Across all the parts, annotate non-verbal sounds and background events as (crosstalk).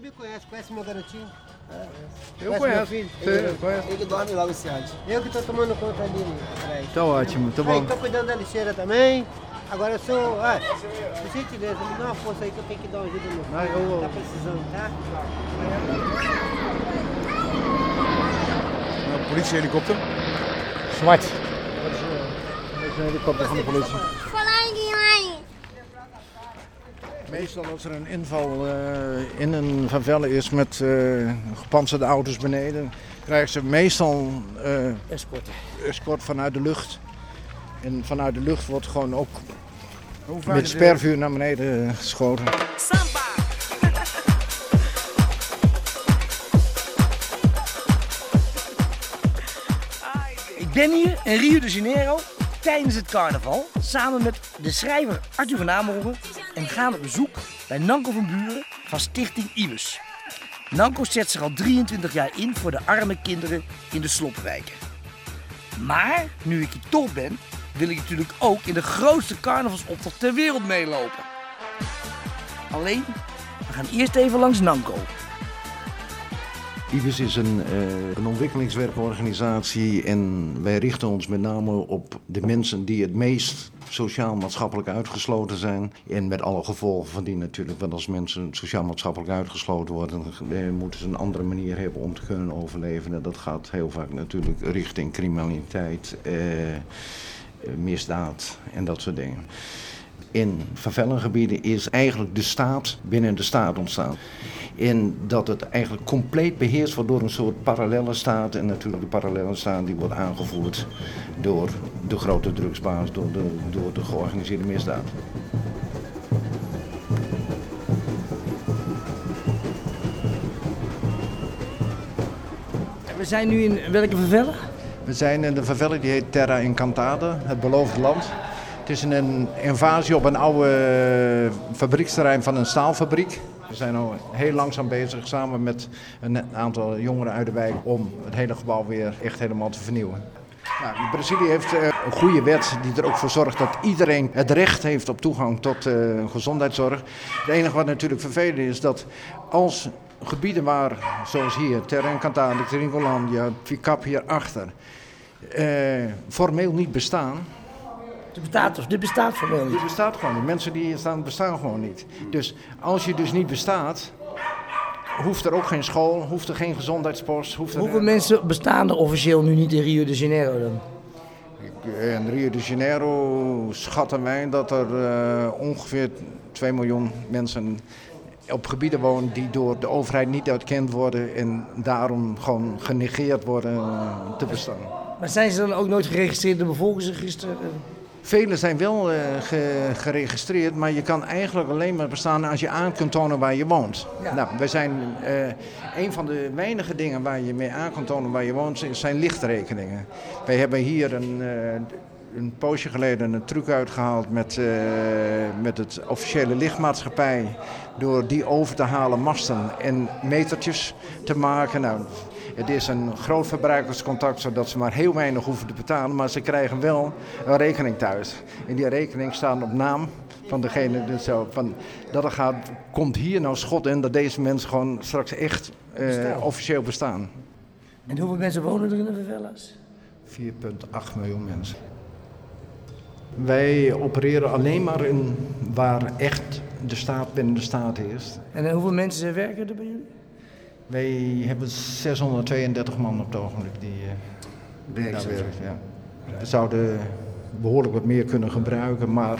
me conhece, conhece meu garotinho? Eu Conhece conheço. meu filho? Sim, Ele, conheço. ele dorme lá no. Eu que tô tomando conta dele atrás. Tá ótimo, tá Aí, bom. tô cuidando da lixeira também. Agora eu sou. Ah, por gentileza, me dá uma força aí que eu tenho que dar uma ajuda no meu Ah, filho. eu- Tá precisando, tá? Politiehelikopter? Zwart. Dat is een helikopter van de politie. Meestal als er een inval eh, in een favela is met eh gepantserde auto's beneden, krijgen ze meestal eh Escorten. escort vanuit de lucht. En vanuit de lucht wordt gewoon ook met spervuur naar beneden geschoten. Ik ben hier in Rio de Janeiro tijdens het carnaval samen met de schrijver Arthur van Amerongen en gaan op bezoek bij Nanko van Buren van Stichting Ibus. Nanko zet zich al 23 jaar in voor de arme kinderen in de sloppenwijken. Maar nu ik hier toch ben, wil ik natuurlijk ook in de grootste carnavalsoptocht ter wereld meelopen. Alleen, we gaan eerst even langs Nanko. IBIS is een, eh, een ontwikkelingswerkorganisatie en wij richten ons met name op de mensen die het meest sociaal-maatschappelijk uitgesloten zijn. En met alle gevolgen van die natuurlijk, want als mensen sociaal-maatschappelijk uitgesloten worden, dan eh, moeten ze een andere manier hebben om te kunnen overleven. En dat gaat heel vaak natuurlijk richting criminaliteit, eh, misdaad en dat soort dingen. In favelengebieden is eigenlijk de staat binnen de staat ontstaan. En dat het eigenlijk compleet beheerst wordt door een soort parallele staat. En natuurlijk de parallele staat die wordt aangevoerd door de grote drugsbaas, door de, door de georganiseerde misdaad. We zijn nu in welke favela? We zijn in de favela die heet Terra Encantada, het beloofde land. Het is een invasie op een oude fabrieksterrein van een staalfabriek. We zijn al heel langzaam bezig samen met een aantal jongeren uit de wijk om het hele gebouw weer echt helemaal te vernieuwen. Nou, Brazilië heeft eh, een goede wet die er ook voor zorgt dat iedereen het recht heeft op toegang tot eh, gezondheidszorg. Het enige wat natuurlijk vervelend is dat als gebieden waar, zoals hier, Terra Encantada, Tringolandia, Ficap hierachter, eh formeel niet bestaan. Dit bestaat, of dit bestaat formeel niet. Die bestaat gewoon niet. Mensen die hier staan bestaan gewoon niet. Dus als je dus niet bestaat, hoeft er ook geen school, hoeft er geen gezondheidspost. Hoeft er, Hoeveel mensen bestaan er officieel nu niet in Rio de Janeiro dan? In Rio de Janeiro schatten wij dat er eh, ongeveer 2 miljoen mensen op gebieden wonen die door de overheid niet erkend worden en daarom gewoon genegeerd worden eh, te bestaan. Maar zijn ze dan ook nooit geregistreerd in de bevolkingsregister? Velen zijn wel eh, ge- geregistreerd, maar je kan eigenlijk alleen maar bestaan als je aan kunt tonen waar je woont. Ja. Nou, wij zijn eh, een van de weinige dingen waar je mee aan kan tonen waar je woont, zijn lichtrekeningen. Wij hebben hier een, eh, een poosje geleden een truc uitgehaald met, met het officiële lichtmaatschappij. Door die over te halen masten en metertjes te maken. Nou, het is een groot verbruikerscontact, zodat ze maar heel weinig hoeven te betalen. Maar ze krijgen wel een rekening thuis. En die rekening staat op naam van degene dus zo, van, dat er gaat, komt hier nou schot in dat deze mensen gewoon straks echt eh, Bestaan. officieel bestaan. En hoeveel mensen wonen er in de favela's? 4,8 miljoen mensen. Wij opereren alleen maar in waar echt de staat binnen de staat heerst. En eh, hoeveel mensen werken er bij jullie? Wij hebben 632 man op het ogenblik die eh, daar werken. Ja. We zouden behoorlijk wat meer kunnen gebruiken, maar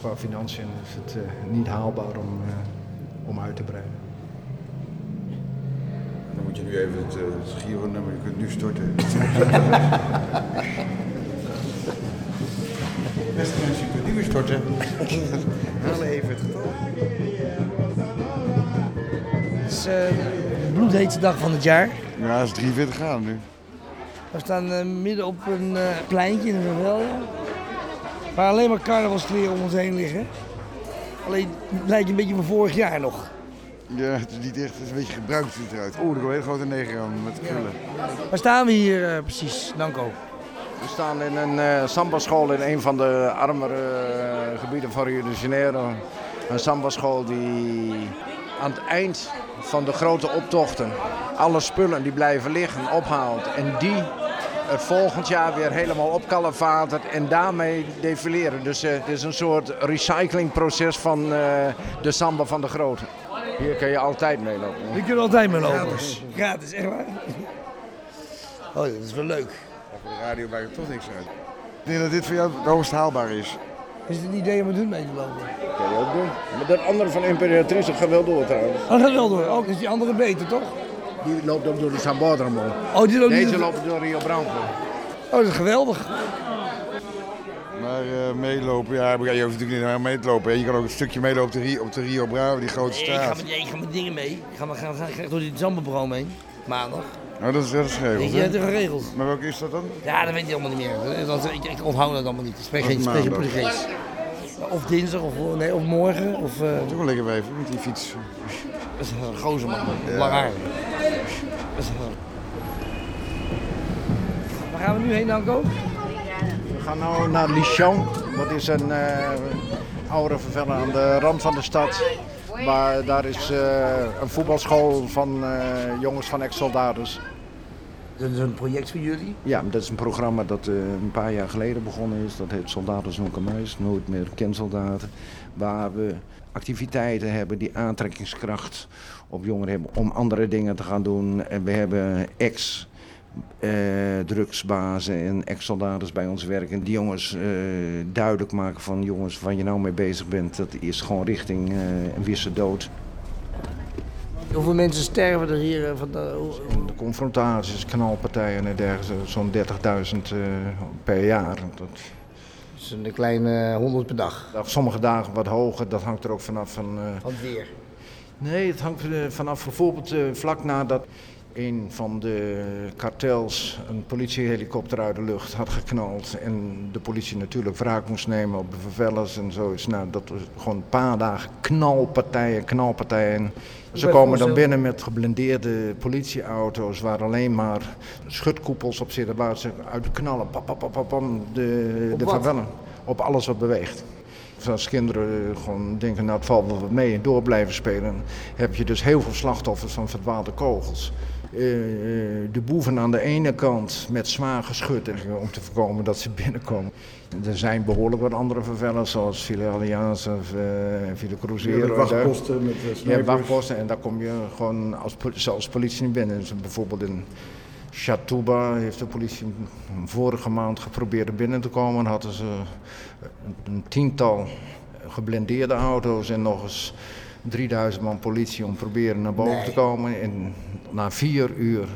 qua financiën is het eh, niet haalbaar om, eh, om uit te breiden. Dan moet je nu even het, het Giro-nummer, je kunt nu storten. (laughs) Beste mensen, je kunt nu weer storten. Haal even het getal. Bloedheetste dag van het jaar. Ja, het is 43 graden nu. We staan eh, midden op een eh, pleintje in een favela. Waar alleen maar carnavalskleren om ons heen liggen. Alleen het lijkt een beetje van vorig jaar nog. Ja, het is niet echt, het is een beetje gebruikt ziet eruit. Oeh, er komt een hele grote neger aan met krullen. Waar staan we hier eh, precies, Danko? We staan in een eh samba-school in een van de armere gebieden van Rio de Janeiro. Een samba-school die aan het eind van de grote optochten alle spullen die blijven liggen ophaalt en die het volgend jaar weer helemaal opkalevatert en daarmee defileren. Dus eh, het is een soort recyclingproces van eh, de samba van de grote. Hier kun je altijd mee lopen. Je kunt altijd mee lopen. Gratis, echt waar? Oh, dat is wel leuk. Voor de radio maakt het toch niks uit. Ik denk dat dit voor jou het hoogst haalbaar is. Is het een idee om het doen mee te lopen? kun je ook doen. Maar dat andere van Imperatrice gaat wel door trouwens. Oh, dat gaat wel door. Ook is die andere beter, toch? Die loopt ook door de Sambodromo. Oh, die loopt Deze niet... loopt door Rio Branco. Oh, dat is geweldig. Maar eh, meelopen, ja, je hoeft natuurlijk niet helemaal mee te lopen. hè. Je kan ook een stukje meelopen op de Rio, op de Rio Bravo, die grote Ik ga, straat. met, ik ga met dingen mee. Ik ga, ga, ga, ga door die Zambabroom heen. Maandag. Nou, dat is, dat is Weet geregeld, je, hè? dat is geregeld. Maar welke is dat dan? Ja, dat weet je allemaal niet meer. Dat, ik, ik onthoud dat allemaal niet. Ik spreek geen, spreek geen. Portugees. Of dinsdag, of, nee, of morgen. Of, eh, Toch wel lekker wijven met die fiets. dat is een gozer man. Ja. Lang haar. Dat is een- Waar gaan we nu heen, Nanko? We gaan nu naar Lichon. Dat is een eh, oude verveller aan de rand van de stad. Maar daar is eh, een voetbalschool van eh, jongens van ex-soldaten. Dat is een project voor jullie. Ja, dat is een programma dat eh, een paar jaar geleden begonnen is. Dat heet Soldaten Zonken Muis, Nooit meer kensoldaten. Waar we activiteiten hebben die aantrekkingskracht op jongeren hebben om andere dingen te gaan doen. En we hebben ex... eh, drugsbazen en ex-soldaten bij ons werken. Die jongens eh, duidelijk maken van jongens waar je nou mee bezig bent. Dat is gewoon richting eh, een wisse dood. Hoeveel mensen sterven er hier van de, De confrontaties, knalpartijen en dergelijke, zo'n 30.000 eh, per jaar. Dat, Dus een kleine 100 per dag. Sommige dagen wat hoger, dat hangt er ook vanaf van... Van het weer. Nee, het hangt vanaf bijvoorbeeld vlak nadat een van de kartels een politiehelikopter uit de lucht had geknald. En de politie natuurlijk wraak moest nemen op de vervellers en zoiets. Nou, dat was gewoon een paar dagen knalpartijen, knalpartijen. Ze komen dan binnen met geblindeerde politieauto's waar alleen maar schutkoepels op zitten waar ze uit knallen. Pam, pam, pam, pam, pam, de, Op de wat? vervellen. Op alles wat beweegt. Dus Als kinderen gewoon denken, nou het valt wel wat mee en door blijven spelen, heb je dus heel veel slachtoffers van verdwaalde kogels. Eh, de boeven aan de ene kant met zwaar geschut eh, om te voorkomen dat ze binnenkomen. Er zijn behoorlijk wat andere vervellers zoals Villa Allianz of uh, Villa Cruzeiro. wachtposten met Je hebt wachtposten en daar kom je gewoon als, zelfs politie niet binnen. Dus bijvoorbeeld in Chatouba heeft de politie vorige maand geprobeerd er binnen te komen. Dan hadden ze een, tiental geblindeerde auto's en nog eens 3000 man politie om proberen naar boven Nee. te komen. En na vier uur,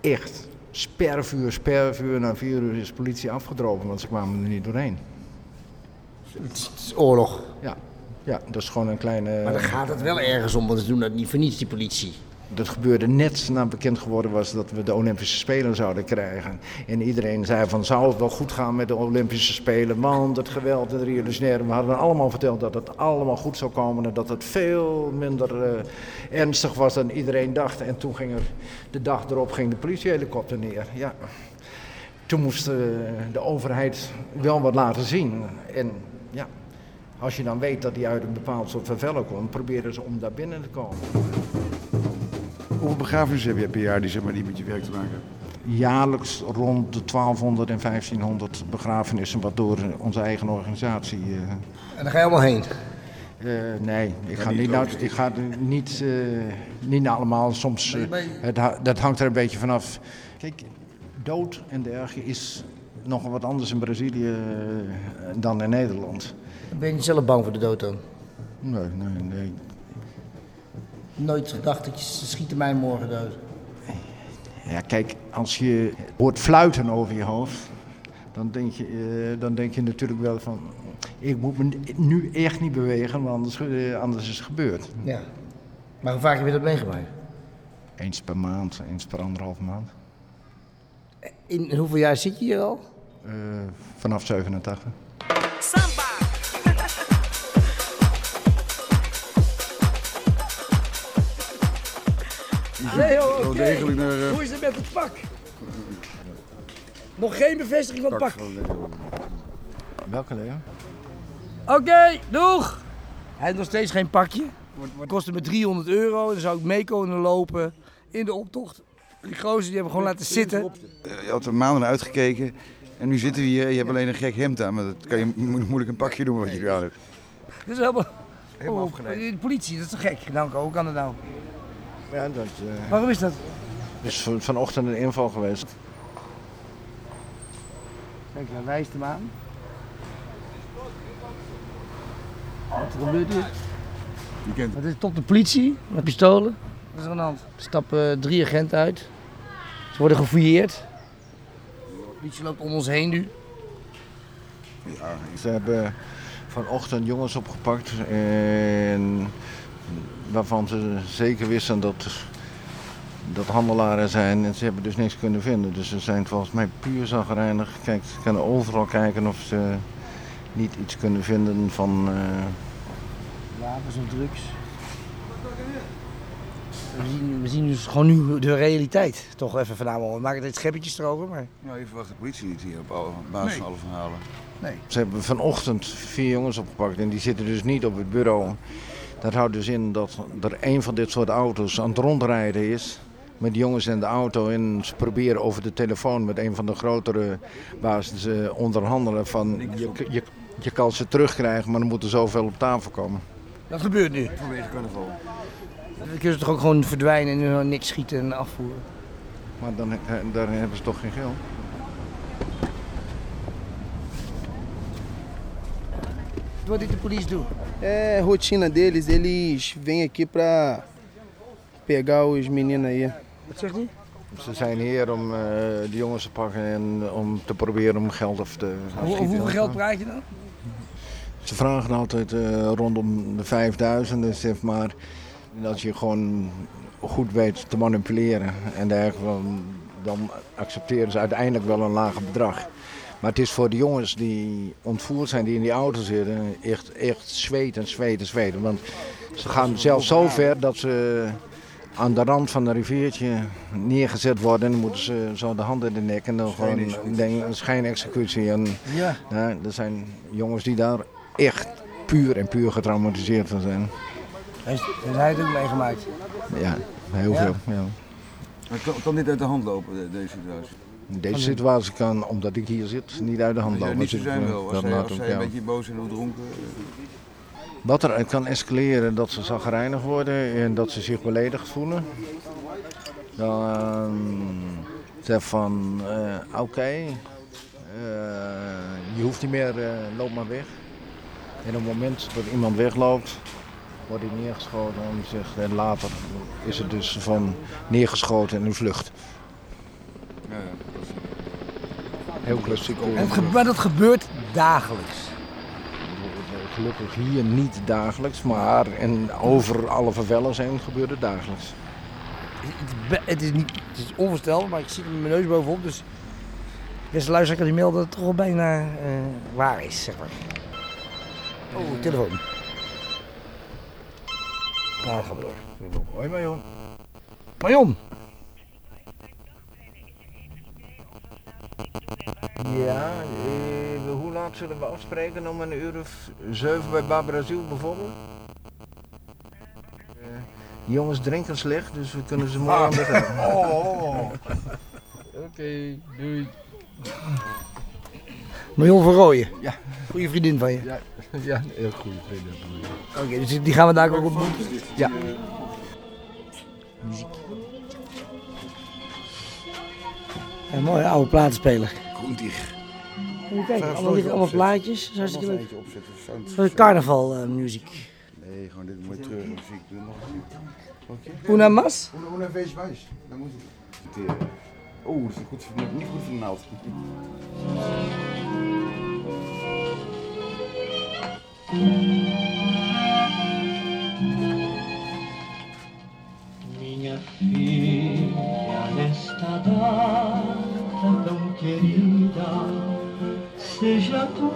echt spervuur, spervuur, na vier uur is de politie afgedropen, want ze kwamen er niet doorheen. Het is oorlog. Ja, ja dat is gewoon een kleine... Maar dan gaat het wel ergens om, want ze doen dat niet voor niets, die politie. Dat gebeurde net na bekend geworden was dat we de Olympische Spelen zouden krijgen. En iedereen zei van zou het wel goed gaan met de Olympische Spelen, want het geweld Rio de Janeiro. We hadden allemaal verteld dat het allemaal goed zou komen en dat het veel minder eh, ernstig was dan iedereen dacht. En toen ging er, de dag erop ging de politiehelikopter neer. Ja. Toen moest eh, de overheid wel wat laten zien. En ja, als je dan weet dat die uit een bepaald soort vervellen komt, proberen ze om daar binnen te komen. Hoeveel begrafenissen heb je per jaar die zeg maar, niet met je werk te maken hebben? jaarlijks rond de 1200 en 1500 begrafenissen, wat door onze eigen organisatie. eh, En daar ga je allemaal heen. eh, nee, ik ga niet niet, naar, ook. ik ga er niet, eh, niet naar allemaal. Soms, eh, het, dat hangt er een beetje vanaf. Kijk, dood en dergelijke is nog wat anders in Brazilië eh, dan in Nederland. Ben je niet zelf bang voor de dood dan? Nee, nee, nee. Nooit gedacht dat je ze schieten mij morgen dood. Ja, kijk, als je hoort fluiten over je hoofd, dan denk je, eh, dan denk je natuurlijk wel van, ik moet me nu echt niet bewegen, want anders, eh, anders is het gebeurd. Ja. Maar hoe vaak heb je dat meegemaakt? Eens per maand, eens per anderhalve maand. In, in hoeveel jaar zit je hier al? Eh, vanaf 87. Nee hoor, Wel degelijk naar... eh, Hoe is het met het pak? Nog geen bevestiging van het pak. Welke Leo? Oké, doeg! Hij heeft nog steeds geen pakje. Het kostte me 300 euro. Dan zou ik mee kunnen lopen in de optocht. Die gozer die hebben gewoon laten zitten. Je had er maanden uitgekeken en nu zitten we hier. Je hebt alleen een gek hemd aan, maar dat kan je mo- moeilijk een pakje doen wat je aan hebt. Dit is helemaal... Helemaal Oh. De politie, dat is toch gek? Nou, hoe kan dat nou? Ja, dat eh, Waarom is dat? is van- vanochtend een inval geweest. Kijk, hij wijst hem aan. Wat gebeurt hier? Je kent Het is tot de politie met pistolen. Wat is er aan de hand? Er stappen drie agenten uit. Ze worden gefouilleerd. De politie loopt om ons heen nu. Ze hebben vanochtend jongens opgepakt en waarvan ze zeker wisten dat, dat handelaren zijn en ze hebben dus niks kunnen vinden. Dus ze zijn volgens mij puur zagrijnig. Kijk, ze kunnen overal kijken of ze niet iets kunnen vinden van... eh, Wapens of drugs. We zien, we zien dus gewoon nu de realiteit. Toch even vanavond. We maken dit scheppertjes erover, maar... Nou, je verwacht de politie niet hier op, alle, op basis van alle verhalen. Nee. Ze hebben vanochtend vier jongens opgepakt en die zitten dus niet op het bureau. Dat houdt dus in dat er een van dit soort auto's aan het rondrijden is. Met jongens in de auto en ze proberen over de telefoon met een van de grotere bazen te onderhandelen van je, je, je kan ze terugkrijgen, maar moet er zoveel op tafel komen. Dat gebeurt nu. Vanwege carnaval. Dan kunnen ze toch ook gewoon verdwijnen en nu niks schieten en afvoeren. Maar dan, daar hebben ze toch geen geld. Wat dit de politie doen? É rotina deles, eles vêm aqui pra pegar os meninos aí. Wat zegt? Ze zijn hier om eh de jongens te pakken en om te proberen om geld af te Hoe, afschieten. hoeveel geld praat je dan? Ze vragen altijd eh, rondom de 5000, dus zeg maar dat je gewoon goed weet te manipuleren en dergelijke, dan- dan accepteren ze uiteindelijk wel een lager bedrag. Maar het is voor de jongens die ontvoerd zijn, die in die auto zitten, echt, echt zweten, zweten, zweten. Want ze gaan zelfs zo ver dat ze aan de rand van een riviertje neergezet worden en dan moeten ze zo de hand in de nek en dan gewoon denk, een schijnexecutie. En, Ja. er zijn jongens die daar echt puur en puur getraumatiseerd van zijn. Heeft hij het ook meegemaakt? Ja, heel Ja? veel. Ja. Het kan, kan niet uit de hand lopen, de- deze situatie. Deze situatie kan, omdat ik hier zit, niet uit de hand lopen. niet zijn als zij, als een beetje boos en dronken. Wat er kan escaleren, dat ze zagrijnig worden en dat ze zich beledigd voelen. Dan zeg van, eh, oké, eh, je hoeft niet meer, eh, loop maar weg. En op het moment dat iemand wegloopt, wordt hij neergeschoten en, zegt, en later is het dus van neergeschoten en een vlucht. Ja, ja, dat is- Heel klassiek. Ge- maar dat gebeurt dagelijks. Gelukkig hier niet dagelijks, maar en over alle vervellers heen gebeurt het dagelijks. Het is, be- het is, niet, het is onvoorstelbaar, maar ik zit met mijn neus bovenop. Dus beste luisteraar kan die melden dat het toch wel bijna eh, waar is, zeg maar. Oh, telefoon. Nou, gaan we door. Hoi Marion. Marion! Ja, eh, hoe laat zullen we afspreken? Om een uur of zeven bij Barbara Ziel bijvoorbeeld? Eh, die jongens drinken slecht, dus we kunnen ze mooi aan de gang. (laughs) Oh. Oké, doei. Marion van Rooyen. Ja. Goeie vriendin van je. Ja, ja, heel goed. Oké, dus die gaan we daar ook ontmoeten. Ja. Een mooie oude platenspeler. Groentig. Kijk, allemaal, liggen allemaal plaatjes. Dat is leuk. Zo'n carnaval eh, muziek. Nee, gewoon dit mooie treurige muziek. Doe nog een keer. Una mas? Hoe een feestje wijs. Dan moet het. Oeh, dat is niet goed voor, niet goed voor de naald. Minha filha, anos,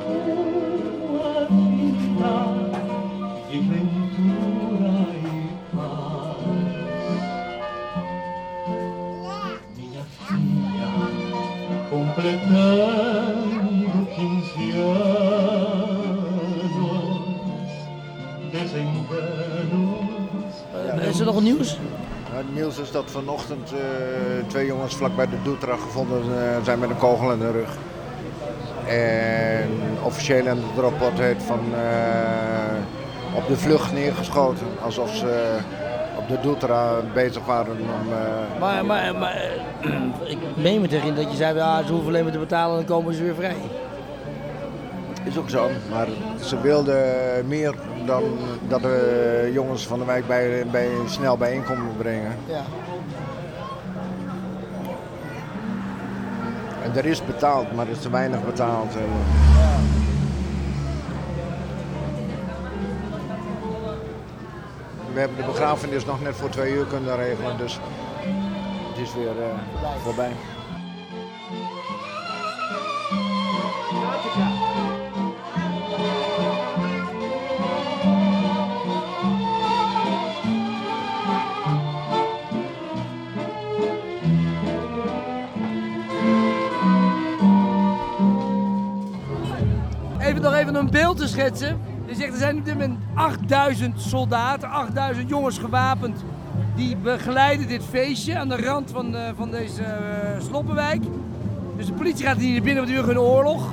desengano nog nieuws? Het nieuws is dat vanochtend eh, twee jongens vlakbij de Doetra gevonden eh, zijn met een kogel in de rug. Officieel in het rapport heet van eh, op de vlucht neergeschoten. Alsof ze op de Doetra bezig waren om... eh, Maar, maar, maar eh, (clears throat) ik meen me tegen dat je zei, ja, ze hoeven alleen maar te betalen en dan komen ze weer vrij. Is ook zo, maar ze wilden meer dan dat de jongens van de wijk bij, bij, snel bijeen konden brengen. Ja. En er is betaald, maar er is te weinig betaald. We hebben de begrafenis nog net voor twee uur kunnen regelen, dus het is weer eh, voorbij. Even nog even een beeld te schetsen. Je zegt er zijn op dit moment 8000 soldaten, 8000 jongens gewapend. Die begeleiden dit feestje aan de rand van, eh, van deze eh, sloppenwijk. Dus de politie gaat hier binnen, want die wil geen oorlog.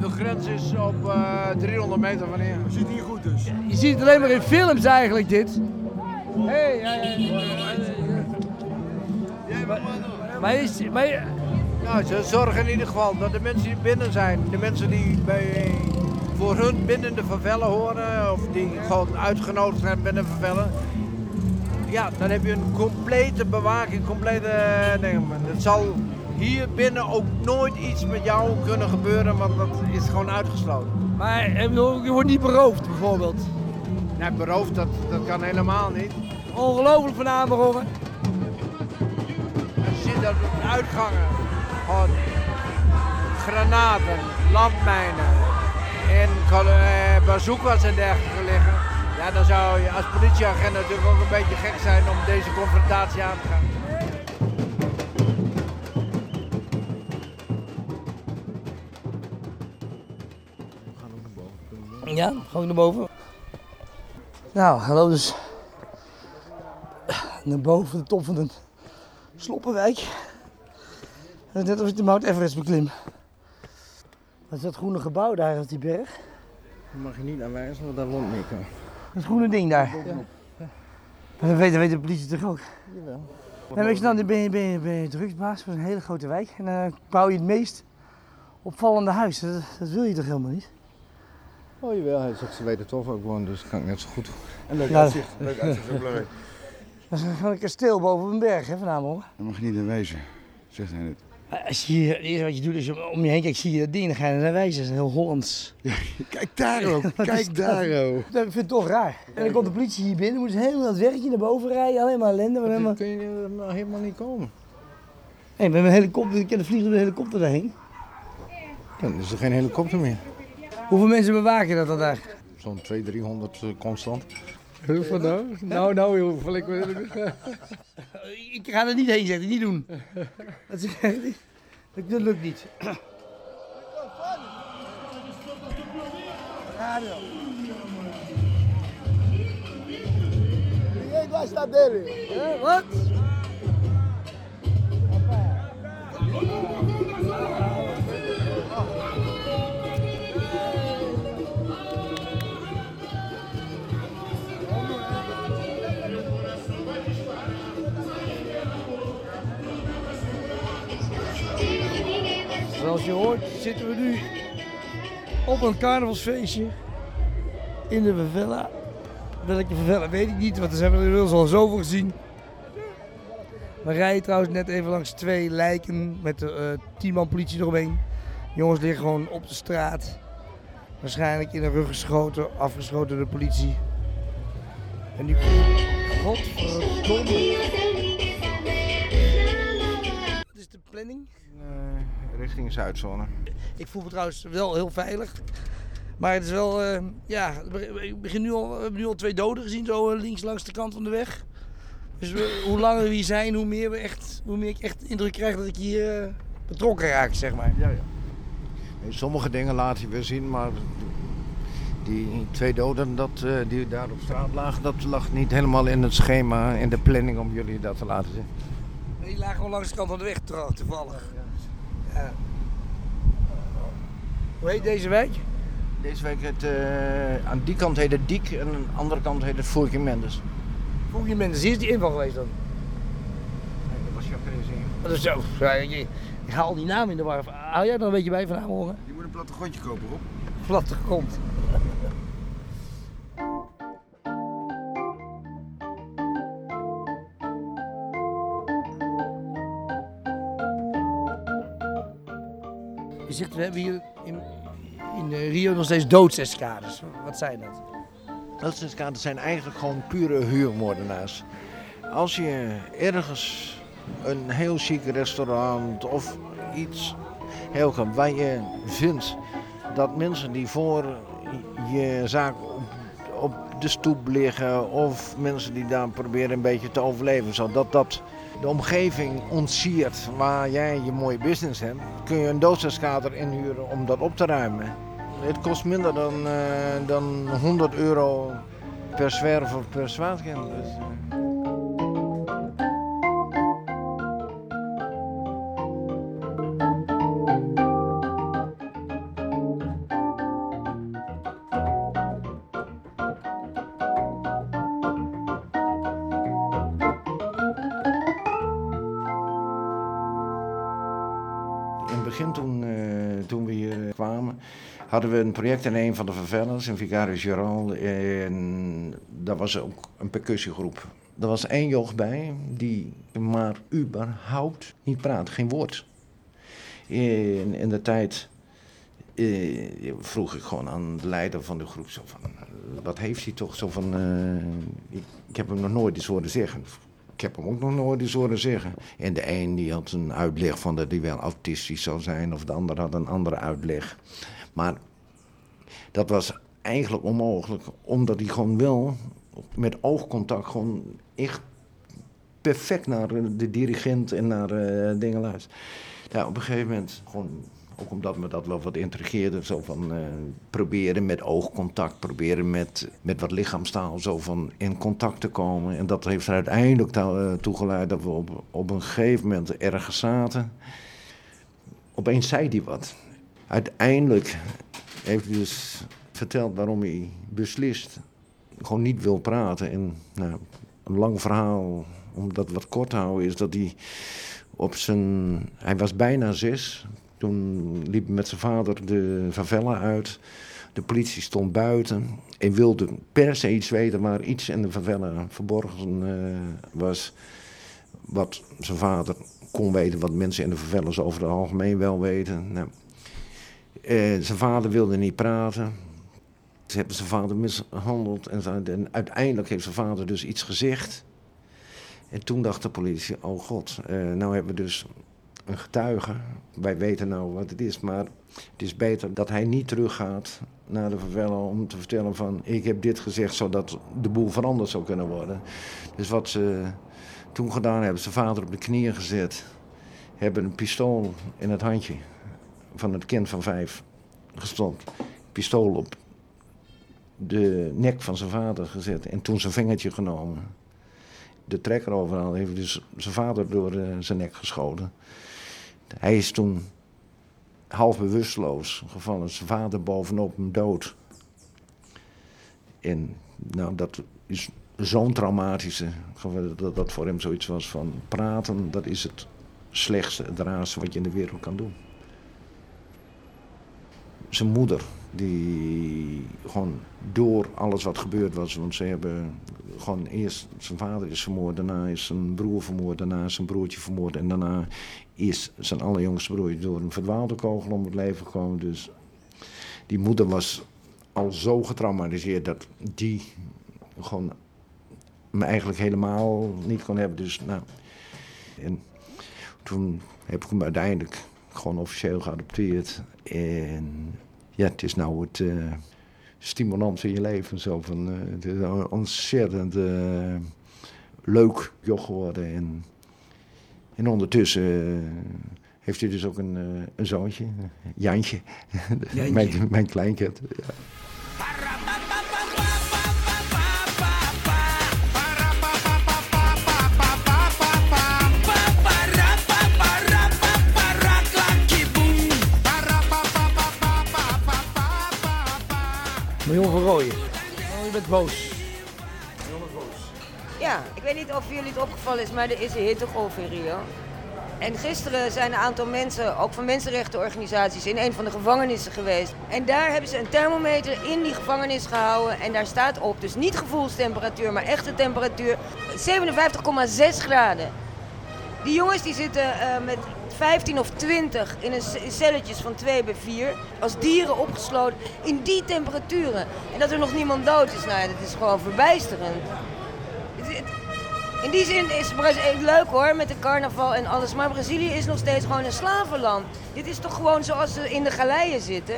De grens is op 300 meter van hier. Zit hier goed dus. Je ziet het alleen maar in films eigenlijk dit. Hey, ja, ja, ja, ja. Maar, maar, is, maar je- Nou, ze zorgen in ieder geval dat de mensen die binnen zijn, de mensen die bij, voor hun binnen de favellen horen, of die gewoon uitgenodigd zijn binnen de favellen. Ja, dan heb je een complete bewaking, complete ding. Het zal hier binnen ook nooit iets met jou kunnen gebeuren, want dat is gewoon uitgesloten. maar bedoel, je wordt niet beroofd bijvoorbeeld. Nee, beroofd, dat, dat kan helemaal niet. Ongelooflijk van Amerongen. Je ziet dat op de uitgangen gewoon granaten, landmijnen en kol- eh, bazookas en dergelijke liggen. Ja, dan zou je als politieagent natuurlijk ook een beetje gek zijn om deze confrontatie aan te gaan. Ja, gewoon naar boven. Nou, hallo dus. Naar boven, de top van de Sloppenwijk. Het is net als ik de Mount Everest beklim. Wat is dat groene gebouw daar op die berg? Dat mag je niet aanwijzen, want daar woont Nico. Dat groene ding daar. Maar dat weet, dat weet de politie toch ook? Jawel. En weet je dan, dan ben je, ben je, ben je drugsbaas van een hele grote wijk. En dan bouw je het meest opvallende huis. Dat, dat wil je toch helemaal niet? Oh jawel, hij zegt ze weten of ook woont, dus kan ik net zo goed. En leuk Ja. uitzicht. Leuk uitzicht op Blauw. (laughs) Dat is gewoon een kasteel boven op een berg, hè, vanavond. Dat mag je niet in wezen, zegt hij net. Als je hier, het eerste wat je doet is om je heen kijkt, zie je dat ding, dan ga je naar wijzen. Dat is heel Hollands. Kijk daar ook, (laughs) kijk daar ook. Dat vind ik toch raar. En dan komt de politie hier binnen, moeten ze helemaal dat werkje naar boven rijden, alleen maar ellende. Maar helemaal... Kun je nou helemaal niet komen. Hey, met een helikopter, ik kan vliegen met een helikopter daarheen. Dan is er geen helikopter meer. Hoeveel mensen bewaken dat dan daar? Zo'n 200, 300 eh, Hoeveel nou? Nou, nou, hoeveel ik Ik ga er niet heen, zegt hij, niet doen. Dat, is dat, dat lukt niet. Ninguém gosta dele. Zoals je hoort zitten we nu op een carnavalsfeestje in de favela. Welke favela weet ik niet, want er zijn we inmiddels al zoveel gezien. We rijden trouwens net even langs twee lijken met de tien man politie eromheen. Jongens liggen gewoon op de straat. Waarschijnlijk in de rug geschoten, afgeschoten door de politie. En die Godverdomme. Wat is de planning? Eh, richting Zuidzone. Ik voel me trouwens wel heel veilig. Maar het is wel, eh, ja, ik begin nu al, we hebben nu al twee doden gezien, zo eh, links langs de kant van de weg. Dus we- hoe langer we hier zijn, hoe meer, we echt, hoe meer ik echt de indruk krijg dat ik hier eh, betrokken raak, zeg maar. Ja, ja. Sommige dingen laat hij weer zien, maar Die twee doden dat, eh, die daar op straat lagen, dat lag niet helemaal in het schema, in de planning om jullie dat te laten zien. Die lagen gewoon langs de kant van de weg trouw- toevallig. Ja. Hoe heet deze wijk? Deze week het, eh, aan die kant heet het Diek en aan de andere kant heet het Voertje Mendes. Voel je mensen, hier is die inval geweest dan? dat was Jacques Dat is zo. Ik haal die naam in de war. Hou jij er een beetje bij van horen? Je moet een plattegrondje kopen, Rob. Platte Je zegt, we hebben hier in, in eh, Rio nog steeds doodseskades. Wat zijn dat? Dat zijn eigenlijk gewoon pure huurmoordenaars. Als je ergens een heel chic restaurant of iets heel kan, waar je vindt dat mensen die voor je zaak op, op de stoep liggen of mensen die daar proberen een beetje te overleven, zodat dat de omgeving ontsiert waar jij je mooie business hebt, kun je een doodseskader inhuren om dat op te ruimen. Het kost minder dan, eh, dan 100 euro per zwerf of per zwaardkind. Dus, eh. Hadden we een project in een van de favelas, in Vicario Geral. En daar was ook een percussiegroep. Er was één joch bij die maar überhaupt niet praat, geen woord. In, in de tijd eh, vroeg ik gewoon aan de leider van de groep zo van, wat heeft hij toch zo van, eh, ik, ik heb hem nog nooit iets horen zeggen. Ik heb hem ook nog nooit iets horen zeggen. En de een die had een uitleg van dat hij wel autistisch zou zijn, of de ander had een andere uitleg. Maar dat was eigenlijk onmogelijk, omdat hij gewoon wel met oogcontact gewoon echt perfect naar de dirigent en naar eh, dingen luistert. Ja, op een gegeven moment, gewoon, ook omdat me dat wel wat intrigeerde, zo van eh, proberen met oogcontact, proberen met, met wat lichaamstaal zo van in contact te komen. En dat heeft er uiteindelijk toe, eh, toe geleid dat we op, op een gegeven moment ergens zaten. Opeens zei hij wat. Uiteindelijk heeft hij dus verteld waarom hij beslist gewoon niet wil praten. En nou, een lang verhaal, om dat wat kort te houden, is dat hij op zijn. Hij was bijna zes. Toen liep met zijn vader de favela uit. De politie stond buiten en wilde per se iets weten waar iets in de favela verborgen eh, was. Wat zijn vader kon weten, wat mensen in de favelas over het algemeen wel weten. Nou, eh, zijn vader wilde niet praten. Ze hebben zijn vader mishandeld en, uiteindelijk heeft zijn vader dus iets gezegd. En toen dacht de politie, oh god, eh, nou hebben we dus een getuige. Wij weten nou wat het is, maar het is beter dat hij niet teruggaat naar de favela om te vertellen van ik heb dit gezegd zodat de boel veranderd zou kunnen worden. Dus wat ze toen gedaan hebben, zijn vader op de knieën gezet, hebben een pistool in het handje van het kind van vijf gestopt. Pistool op de nek van zijn vader gezet en toen zijn vingertje genomen. De trekker overal heeft dus zijn vader door eh, zijn nek geschoten. Hij is toen half bewusteloos gevallen, zijn vader bovenop hem dood. En nou, dat is zo'n traumatische, dat dat voor hem zoiets was van praten, dat is het slechtste, het raarste wat je in de wereld kan doen zijn moeder, die gewoon door alles wat gebeurd was, want ze hebben gewoon eerst zijn vader is vermoord, daarna is zijn broer vermoord, daarna is zijn broertje vermoord en daarna is zijn allerjongste broertje door een verdwaalde kogel om het leven gekomen. Dus die moeder was al zo getraumatiseerd dat die gewoon me eigenlijk helemaal niet kon hebben. Dus nou, en toen heb ik hem uiteindelijk gewoon officieel geadopteerd. En ja, het is nou het eh, stimulant in je leven. Zo van, eh, het is een ontzettend eh, leuk joch geworden. En, en ondertussen heeft hij dus ook een, een zoontje, Jantje. (laughs) Jantje. mijn, mijn kleinkind. Ja. Marion van Rooyen. Oh, je bent boos. Ja, ik weet niet of jullie het opgevallen is, maar er is een hittegolf in Rio. En gisteren zijn een aantal mensen, ook van mensenrechtenorganisaties, in een van de gevangenissen geweest. En daar hebben ze een thermometer in die gevangenis gehouden. En daar staat op, dus niet gevoelstemperatuur, maar echte temperatuur, 57,6 graden. Die jongens die zitten eh, met 15 of 20 in een in celletjes van 2 bij 4, als dieren opgesloten, in die temperaturen. En dat er nog niemand dood is, nou ja, dat is gewoon verbijsterend. In die zin is Brazilië leuk hoor, met de carnaval en alles. Maar Brazilië is nog steeds gewoon een slavenland. Dit is toch gewoon zoals ze in de galeien zitten?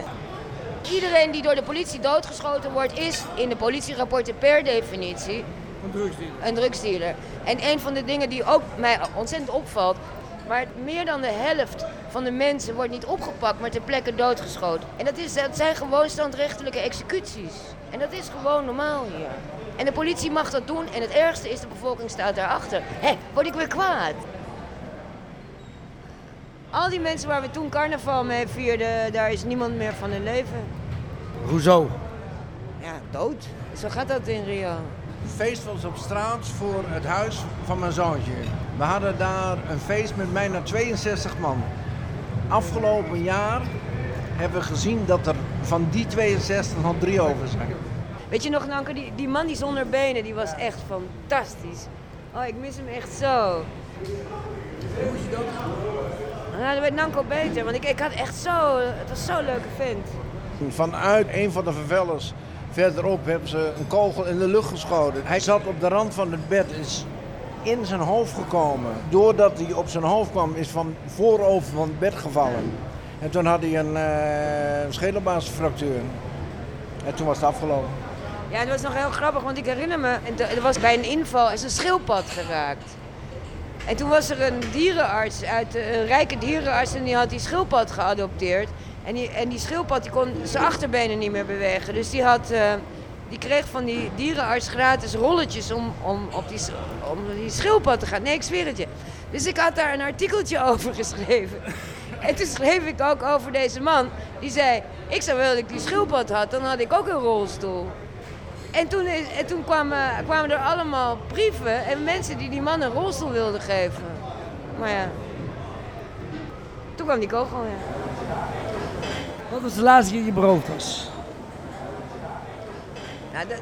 Iedereen die door de politie doodgeschoten wordt, is in de politierapporten per definitie Een drugsdealer. een drugsdealer. En een van de dingen die ook mij ontzettend opvalt, maar meer dan de helft van de mensen wordt niet opgepakt, maar ter plekke doodgeschoten. En dat, is, dat zijn gewoon standrechtelijke executies. En dat is gewoon normaal hier. En de politie mag dat doen en het ergste is, de bevolking staat daarachter. Hé, word ik weer kwaad? Al die mensen waar we toen carnaval mee vierden, daar is niemand meer van hun leven. Hoezo? Ja, dood. Zo gaat dat in Rio. Feest was op straat voor het huis van mijn zoontje. We hadden daar een feest met bijna 62 man. Afgelopen jaar hebben we gezien dat er van die 62 nog drie over zijn. Weet je nog, Nanke, die, die man die zonder benen, die was echt fantastisch. Oh, ik mis hem echt zo. Nou, dat weet Nanko beter, want ik, ik had echt zo... Het was zo'n leuke vent. Vanuit een van de vervellers verderop hebben ze een kogel in de lucht geschoten. Hij zat op de rand van het bed, is in zijn hoofd gekomen. Doordat hij op zijn hoofd kwam, is van voorover van het bed gevallen. En toen had hij een uh, schedelbasisfractuur. En toen was het afgelopen. Ja, dat was nog heel grappig, want ik herinner me... Er was bij een inval is een schildpad geraakt. En toen was er een dierenarts, uit, een rijke dierenarts, en die had die schildpad geadopteerd. En die, en die schildpad die kon zijn achterbenen niet meer bewegen. Dus die, had, uh, die kreeg van die dierenarts gratis rolletjes om, om, op die, om die schildpad te gaan. Nee, ik zweer het je. Dus ik had daar een artikeltje (laughs) over geschreven. En toen schreef ik ook over deze man. Die zei, ik zou willen dat ik die schildpad had, dan had ik ook een rolstoel. En toen, en toen kwamen, kwamen er allemaal brieven en mensen die die man een rolstoel wilden geven. Maar ja, toen kwam die kogel, ja. Wat was de laatste keer je beroofd was?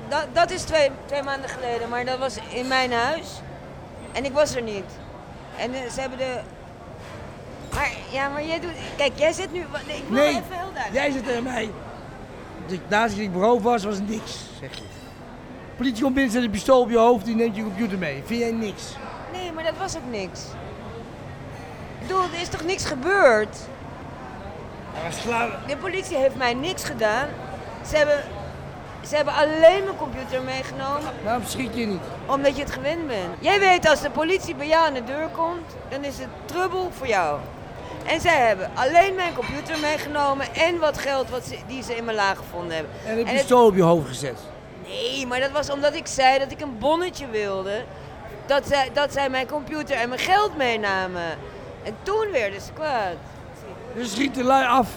Nou, dat, is twee, twee maanden geleden, maar dat was in mijn huis. En ik was er niet. En uh, ze hebben de... Maar, ja, maar jij doet... Kijk, jij zit nu... Ik wil nee, even heel duidelijk. jij zit tegen mij. Keer ik beroofd was, was niks, zeg je. Politie komt binnen, zet een pistool op je hoofd, die neemt je computer mee. Vind jij niks? Nee, maar dat was ook niks. Ik bedoel, er is toch niks gebeurd? De politie heeft mij niks gedaan. Ze hebben, ze hebben alleen mijn computer meegenomen. Waarom schiet je niet? Omdat je het gewend bent. Jij weet, als de politie bij jou aan de deur komt, dan is het trubbel voor jou. En zij hebben alleen mijn computer meegenomen en wat geld wat ze, die ze in mijn la gevonden hebben. En een pistool het... op je hoofd gezet? Nee, maar dat was omdat ik zei dat ik een bonnetje wilde. Dat zij, dat zij mijn computer en mijn geld meenamen. En toen werden ze kwaad. Dus schieten lui af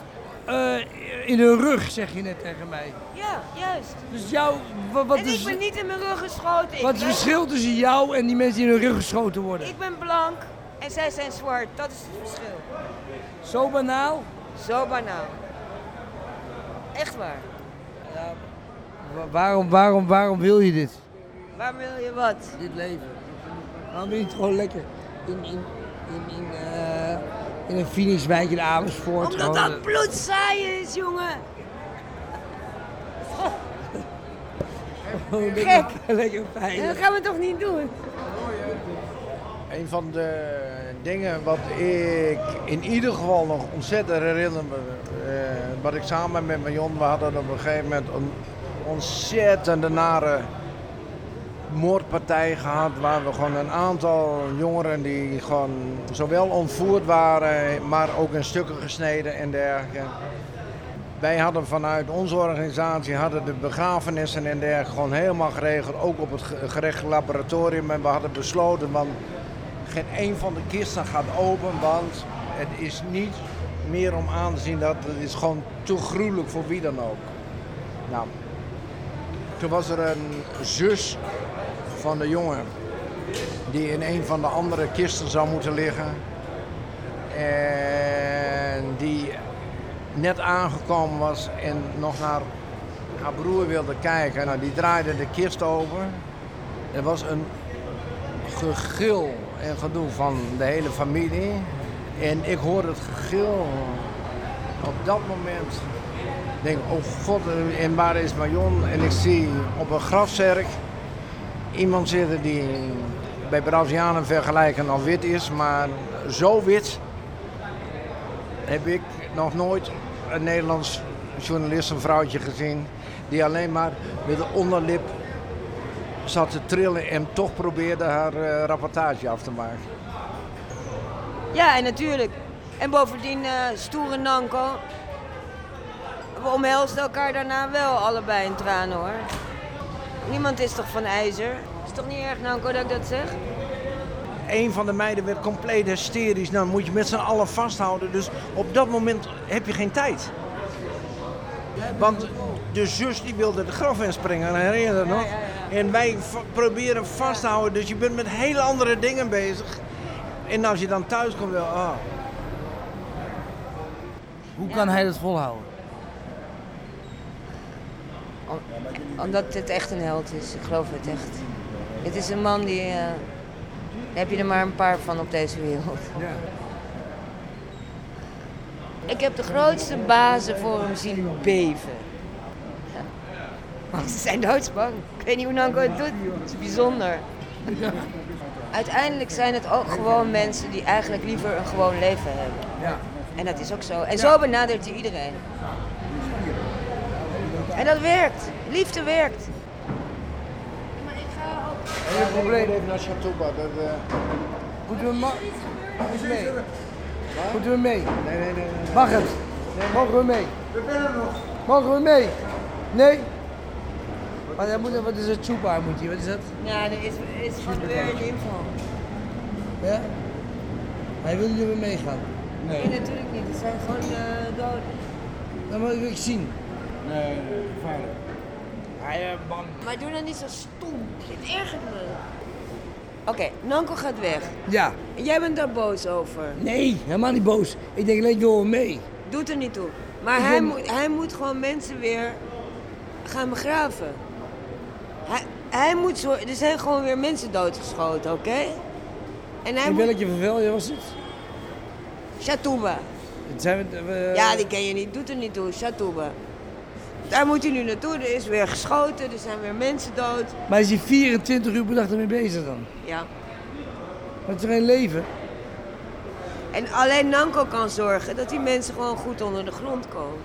in hun rug, zeg je net tegen mij. Ja, juist. Dus jou, wat, wat en is, ik ben niet in mijn rug geschoten. Wat is het verschil tussen jou en die mensen die in hun rug geschoten worden? Ik ben blank en zij zijn zwart. Dat is het verschil. Zo banaal? Zo banaal. Echt waar. Ja, waarom, waarom, waarom wil je dit? Waarom wil je wat? Dit leven. Waarom wil je het gewoon lekker in, in, in, in, uh, in een Phoenixwijk in Amersfoort? Omdat gewoon, dat bloedsaai is, jongen. Oh, Gek. (laughs) lekker, fijn. Dat gaan we toch niet doen? Een van de dingen wat ik in ieder geval nog ontzettend herinner me, uh, wat ik samen met mijn Jon, we hadden op een gegeven moment een ontzettende nare moordpartij gehad waar we gewoon een aantal jongeren die gewoon zowel ontvoerd waren, maar ook in stukken gesneden en dergelijke. Wij hadden vanuit onze organisatie hadden de begrafenissen en dergelijke gewoon helemaal geregeld, ook op het gerecht laboratorium. En we hadden besloten, want geen een van de kisten gaat open, want het is niet meer om aan te zien dat het is gewoon te gruwelijk voor wie dan ook. Nou, Toen was er een zus van de jongen die in een van de andere kisten zou moeten liggen. En die net aangekomen was en nog naar haar broer wilde kijken. Nou, die draaide de kist open. Er was een gegil en gedoe van de hele familie. En ik hoorde het gegil. Op dat moment denk ik, oh god, en waar is Marion? En ik zie op een grafzerk iemand zitten die bij Brazilianen vergelijken al wit is, maar zo wit heb ik nog nooit een Nederlands journalist, een vrouwtje gezien, die alleen maar met de onderlip zat te trillen en toch probeerde haar eh, rapportage af te maken. Ja, en natuurlijk. En bovendien, eh, stoere Nanko. We omhelsten elkaar daarna wel allebei in tranen hoor. Niemand is toch van ijzer? Is toch niet erg, Nanko, dat ik dat zeg? Een van de meiden werd compleet hysterisch. Nou, moet je met z'n allen vasthouden. Dus op dat moment heb je geen tijd. Want de zus die wilde de graf inspringen, herinner je dat nog? En wij proberen vast te houden, dus je bent met hele andere dingen bezig. En als je dan thuis komt, wel, ah, Hoe kan hij dat volhouden? Omdat het echt een held is. Ik geloof het echt. Het is een man die... daar heb je er maar een paar van op deze wereld. (laughs) Ik heb de grootste bazen voor hem zien beven. Ja. Want ze zijn doodsbang. Ik weet niet hoe Nanko het doet. Het is bijzonder. (laughs) Uiteindelijk zijn het ook gewoon mensen die eigenlijk liever een gewoon leven hebben. Ja. En dat is ook zo. En zo benadert hij iedereen. En dat werkt. Liefde werkt. Geen probleem. even naar Chateauba. Dat, eh, Moeten we ma- je mee? Moeten we mee? nee, nee, nee. nee. Mag het? Mogen we mee? Mogen we mee? Nee? Maar dan moet, wat is het soepa moet je? Wat is dat? Ja, er is, is gewoon weer een inval. Ja? Hij wil niet dat we meegaan. Nee, natuurlijk niet. Het zijn gewoon uh, doden. Dan moet ik zien. Nee, gevaarlijk. Hij is bang. Maar doe dan niet zo stom. Dit ergert me. Oké, Nanko gaat weg. Ja. Jij bent daar boos over. Nee, helemaal niet boos. Ik denk alleen, wil wel mee. Doet er niet toe. Maar Ik hij, ben- moet, hij moet gewoon mensen weer gaan begraven. Hij, hij moet zo, er zijn gewoon weer mensen doodgeschoten, oké? En hij In moet... welke vervelje was het? Chatuba. Het zijn we, Ja, die ken je niet. Doet er niet toe. Chatuba. Daar moet hij nu naartoe. Er is weer geschoten. Er zijn weer mensen dood. Maar is hij 24 uur per dag ermee bezig dan? Ja. Maar het is geen leven. En alleen Nanko kan zorgen dat die mensen gewoon goed onder de grond komen.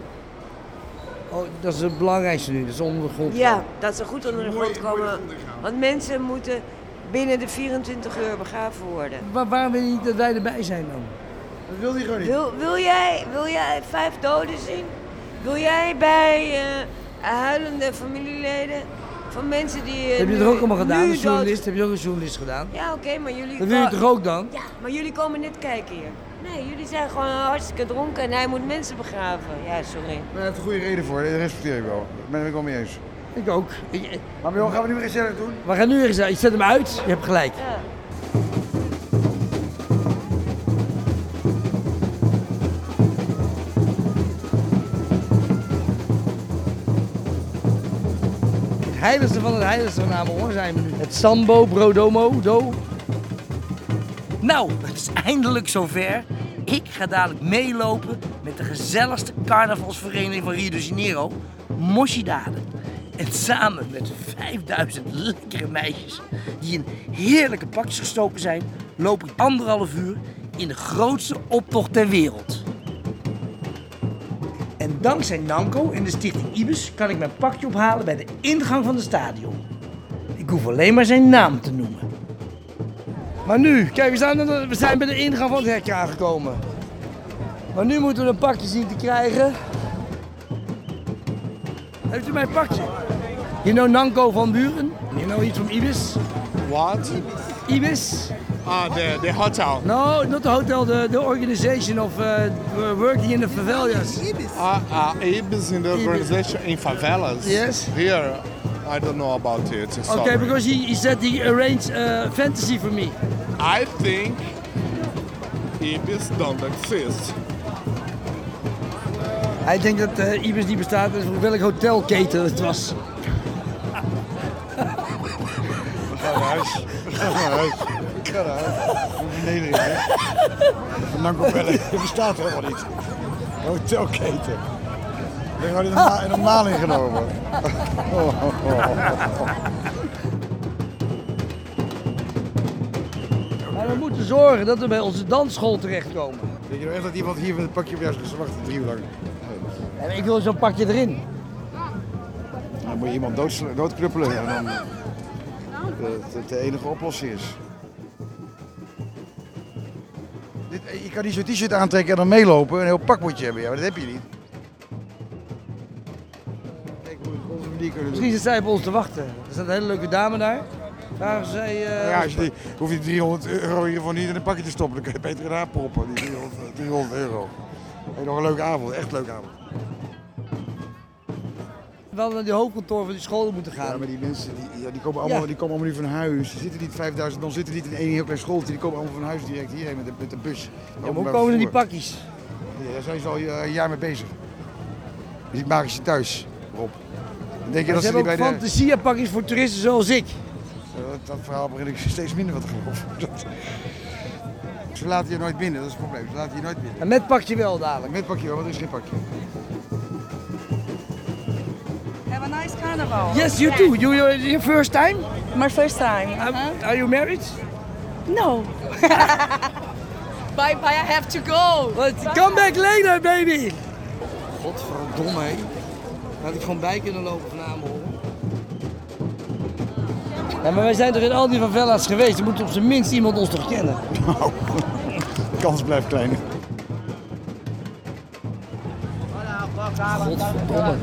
Oh, dat is het belangrijkste nu, dat is onder de grond. Ja, dat ze goed onder de grond komen. Want mensen moeten binnen de 24 uur begraven worden. Waar, waarom wil je niet dat wij erbij zijn dan? Dat wil hij gewoon niet. Wil, wil, jij, wil jij vijf doden zien? Wil jij bij eh, huilende familieleden van mensen die. eh, heb je er ook allemaal gedaan, een journalist? Heb je ook een journalist gedaan? Ja, oké, maar jullie. Dat wil je toch ook dan? Ja, maar jullie komen net kijken hier. Nee, jullie zijn gewoon hartstikke dronken en hij moet mensen begraven. Ja, sorry. Maar daar heeft een goede reden voor, dat respecteer ik wel. Daar ben ik wel mee eens. Ik ook. Ik- Maar Mion, gaan we nu weer gezellig doen? we gaan nu weer eens, ik zet hem uit, je hebt gelijk. Ja. Heiligste van het heiligste van Amerongen zijn we nu. Het Sambo Brodomo Do. Nou, het is eindelijk zover. Ik ga dadelijk meelopen met de gezelligste carnavalsvereniging van Rio de Janeiro, Moshidade. En samen met 5000 lekkere meisjes die in heerlijke pakjes gestoken zijn, loop ik anderhalf uur in de grootste optocht ter wereld. Dankzij Nanko en de stichting Ibis kan ik mijn pakje ophalen bij de ingang van het stadion. Ik hoef alleen maar zijn naam te noemen. Maar nu, kijk, we zijn, we zijn bij de ingang van het hek aangekomen. Maar nu moeten we een pakje zien te krijgen. Heeft u mijn pakje? You know Nanko van Buren? You know iets from Ibis? What? Ibis? Ah, the, the hotel. No, not the hotel, the, the organization of uh, working in the favelas. Uh, uh, Ibis in the organization in favelas. Yes. Here. I don't know about it. Sorry. Okay, because he, he said he arranged uh, fantasy for me. I think Ibis don't exist. Hij denkt dat eh, Ibis niet bestaat, dus voor welk hotelketen het was. Ga naar huis. Ga naar huis. Van Nanko Pelle. Dat bestaat helemaal niet. Hotelketen. Ik heb gewoon in een maling genomen. Oh, oh, oh. Maar we moeten zorgen dat we bij onze dansschool terechtkomen. Weet je nou echt dat iemand hier met het pakje op jou is wachten drie uur lang? En ik wil zo'n pakje erin. Dan moet je iemand doodsl- doodknuppelen en dan de, de, de enige oplossing is. Je kan niet zo'n t-shirt aantrekken en dan meelopen. Een heel pak moet je hebben, ja, maar dat heb je niet. Kijk hoe we het op onze manier kunnen Misschien zit zij op ons te wachten. Er staat een hele leuke dame daar. Vragen zij... eh, Ja, als je die, hoef je die 300 euro hiervoor niet in een pakje te stoppen. Dan kun je beter eraan proppen, die 300, 300 euro. En nog een leuke avond, echt een leuke avond. We hadden naar die hoofdkantoor van die scholen moeten gaan. Ja, maar die mensen die, ja, die, komen allemaal, Ja. die komen allemaal nu van huis. Die zitten niet 5000, dan zitten niet in één heel klein schooltje. Die komen allemaal van huis direct hierheen met de, met de bus. Ja, hoe komen er die pakjes? Ja, daar zijn ze al eh, een jaar mee bezig. Dus die maken ze thuis, Rob. Dan denk je ze dat ze hebben ook bij de... voor toeristen zoals ik. Dat, dat verhaal begin ik steeds minder wat te geloven. Dat- (laughs) Ze laten je nooit binnen, dat is het probleem. Ze laten je nooit binnen. En met pakje wel dadelijk. Met pakje wel, want er is geen pakje. Carnival. Yes, you too. You, you, your first time? My first time. Uh, Are you married? No. (laughs) bye bye, I have to go. But come back later, baby. Godverdomme, hé. Had ik gewoon bij kunnen lopen van Amerongen. Ja, maar wij zijn toch in al die favelas geweest. Er moet op zijn minst iemand ons toch kennen. Nou, de kans blijft klein. Godverdomme.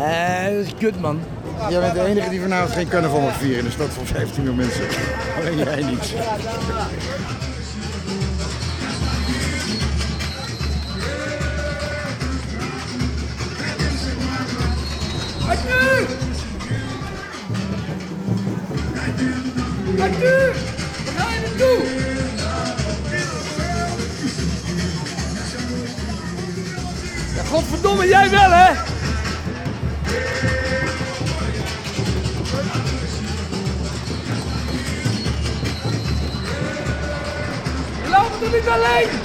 Eh, dat is kut, man. Jij bent de enige die vanavond geen carnaval mag vieren in de stad van 15 miljoen mensen. Alleen jij niet. Arthur! Arthur! Wat ga je naartoe? Ja, godverdomme, jij wel, hè? Je loopt er niet alleen!